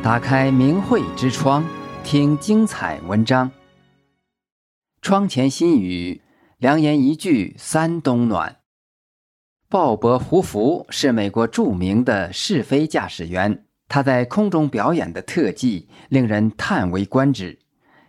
打开明慧之窗，听精彩文章。窗前新雨，良言一句三冬暖。鲍勃·胡福是美国著名的试飞驾驶员，他在空中表演的特技令人叹为观止。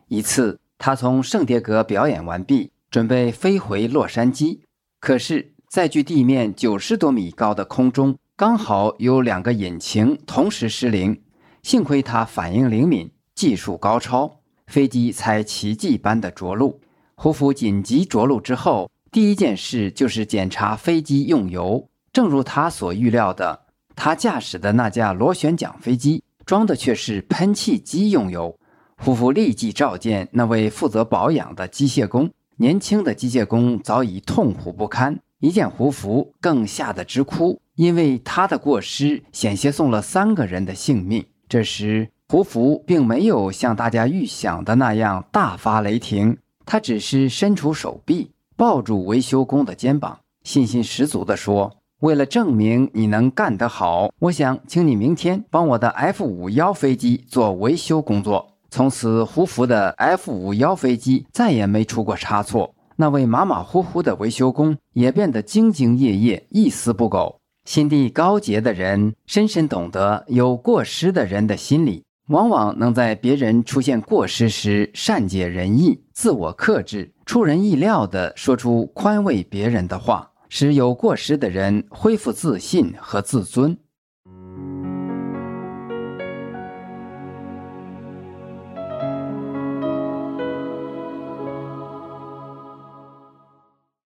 一次，他从圣迭戈表演完毕，准备飞回洛杉矶，可是，在距地面九十多米高的空中，刚好有两个引擎同时失灵。幸亏他反应灵敏，技术高超，飞机才奇迹般的着陆。胡福紧急着陆之后，第一件事就是检查飞机用油。正如他所预料的，他驾驶的那架螺旋桨飞机装的却是喷气机用油。胡福立即召见那位负责保养的机械工，年轻的机械工早已痛苦不堪，一见胡福更吓得直哭，因为他的过失险些送了三个人的性命。这时，胡福并没有像大家预想的那样大发雷霆，他只是伸出手臂，抱住维修工的肩膀，信心十足地说：“为了证明你能干得好，我想请你明天帮我的 F-51 飞机做维修工作。”从此，胡福的 F-51 飞机再也没出过差错。那位马马虎虎的维修工也变得兢兢业业，一丝不苟。心地高洁的人深深懂得，有过失的人的心理，往往能在别人出现过失时善解人意、自我克制，出人意料地说出宽慰别人的话，使有过失的人恢复自信和自尊。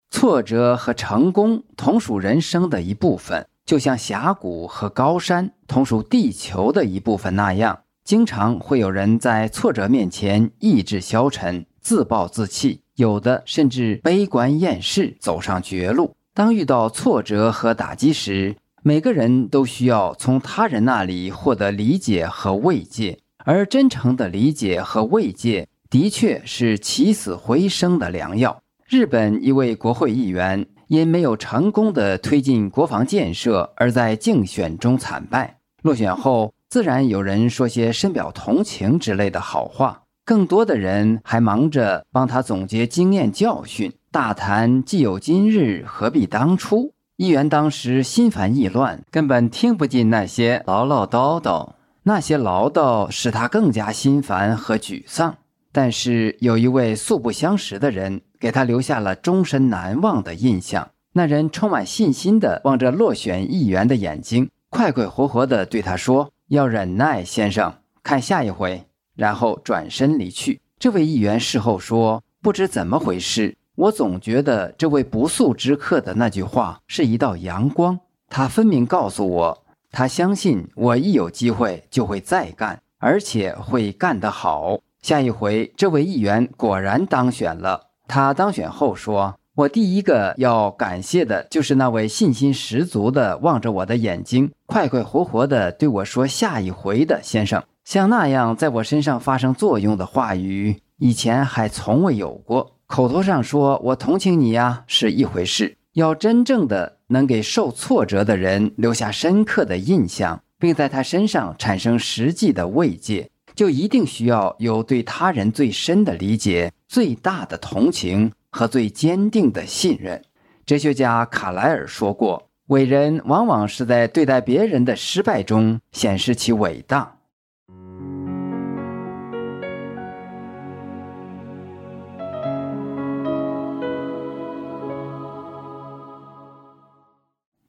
挫折和成功同属人生的一部分。就像峡谷和高山同属地球的一部分那样，经常会有人在挫折面前意志消沉、自暴自弃，有的甚至悲观厌世，走上绝路。当遇到挫折和打击时，每个人都需要从他人那里获得理解和慰藉，而真诚的理解和慰藉的确是起死回生的良药。日本一位国会议员。因没有成功的推进国防建设，而在竞选中惨败。落选后，自然有人说些深表同情之类的好话，更多的人还忙着帮他总结经验教训，大谈既有今日，何必当初。议员当时心烦意乱，根本听不进那些唠唠叨叨，那些唠叨使他更加心烦和沮丧。但是有一位素不相识的人。给他留下了终身难忘的印象。那人充满信心地望着落选议员的眼睛，快快活活地对他说：“要忍耐，先生，看下一回。”然后转身离去。这位议员事后说：“不知怎么回事，我总觉得这位不速之客的那句话是一道阳光。他分明告诉我，他相信我一有机会就会再干，而且会干得好。下一回，这位议员果然当选了。”他当选后说：“我第一个要感谢的就是那位信心十足的望着我的眼睛，快快活活的对我说‘下一回’的先生。像那样在我身上发生作用的话语，以前还从未有过。口头上说我同情你呀，是一回事；要真正的能给受挫折的人留下深刻的印象，并在他身上产生实际的慰藉。”就一定需要有对他人最深的理解、最大的同情和最坚定的信任。哲学家卡莱尔说过：“伟人往往是在对待别人的失败中显示其伟大。”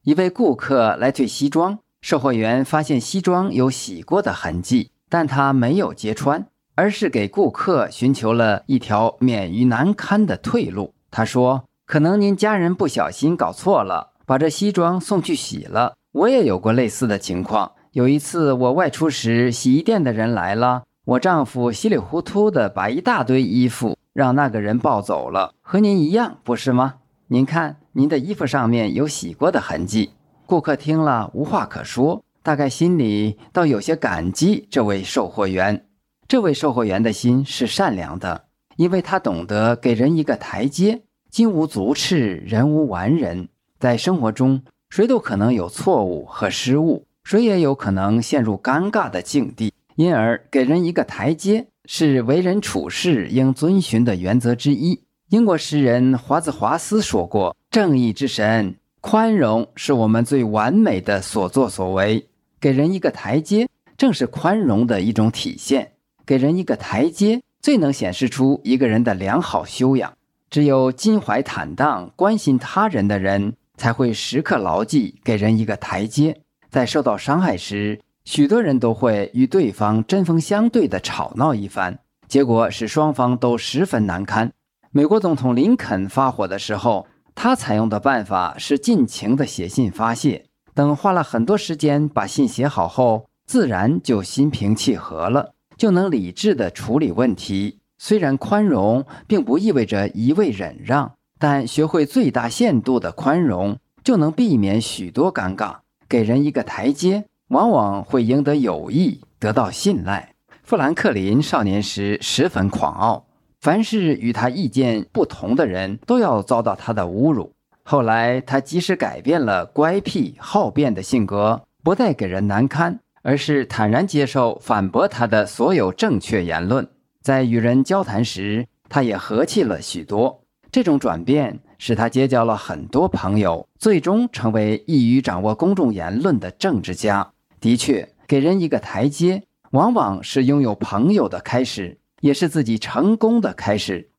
一位顾客来退西装，售货员发现西装有洗过的痕迹。但他没有揭穿，而是给顾客寻求了一条免于难堪的退路。他说：“可能您家人不小心搞错了，把这西装送去洗了。我也有过类似的情况。有一次我外出时，洗衣店的人来了，我丈夫稀里糊涂地把一大堆衣服让那个人抱走了，和您一样，不是吗？您看，您的衣服上面有洗过的痕迹。”顾客听了无话可说。大概心里倒有些感激这位售货员。这位售货员的心是善良的，因为他懂得给人一个台阶。金无足赤，人无完人。在生活中，谁都可能有错误和失误，谁也有可能陷入尴尬的境地。因而给人一个台阶是为人处事应遵循的原则之一。英国诗人华兹华斯说过：“正义之神，宽容是我们最完美的所作所为。给人一个台阶，正是宽容的一种体现。给人一个台阶，最能显示出一个人的良好修养。只有襟怀坦荡、关心他人的人，才会时刻牢记给人一个台阶。在受到伤害时，许多人都会与对方针锋相对的吵闹一番，结果使双方都十分难堪。美国总统林肯发火的时候，他采用的办法是尽情的写信发泄。等花了很多时间把信写好后，自然就心平气和了，就能理智地处理问题。虽然宽容并不意味着一味忍让，但学会最大限度的宽容，就能避免许多尴尬，给人一个台阶。往往会赢得友谊，得到信赖。富兰克林少年时十分狂傲，凡是与他意见不同的人都要遭到他的侮辱。后来，他即使改变了乖僻好辩的性格，不再给人难堪，而是坦然接受反驳他的所有正确言论。在与人交谈时，他也和气了许多。这种转变使他结交了很多朋友，最终成为易于掌握公众言论的政治家。的确，给人一个台阶，往往是拥有朋友的开始，也是自己成功的开始。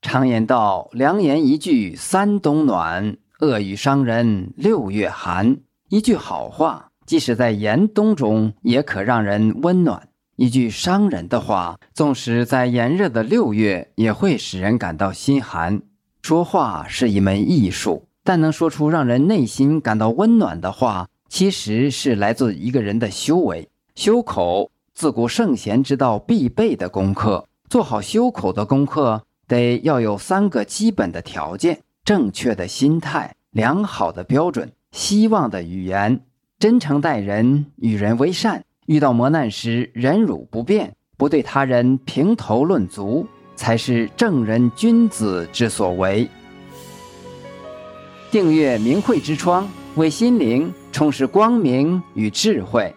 常言道：“良言一句三冬暖，恶语伤人六月寒。”一句好话，即使在严冬中，也可让人温暖；一句伤人的话，纵使在炎热的六月，也会使人感到心寒。说话是一门艺术，但能说出让人内心感到温暖的话。其实是来自一个人的修为，修口自古圣贤之道必备的功课。做好修口的功课，得要有三个基本的条件：正确的心态、良好的标准、希望的语言、真诚待人、与人为善。遇到磨难时，忍辱不变，不对他人评头论足，才是正人君子之所为。订阅明慧之窗，为心灵充实光明与智慧。